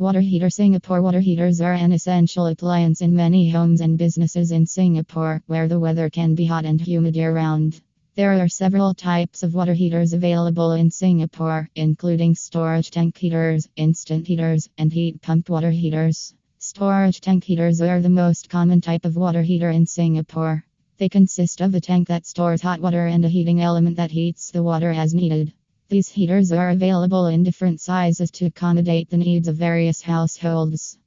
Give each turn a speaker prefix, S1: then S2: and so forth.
S1: Water heater Singapore water heaters are an essential appliance in many homes and businesses in Singapore, where the weather can be hot and humid year round. There are several types of water heaters available in Singapore, including storage tank heaters, instant heaters, and heat pump water heaters. Storage tank heaters are the most common type of water heater in Singapore. They consist of a tank that stores hot water and a heating element that heats the water as needed. These heaters are available in different sizes to accommodate the needs of various households.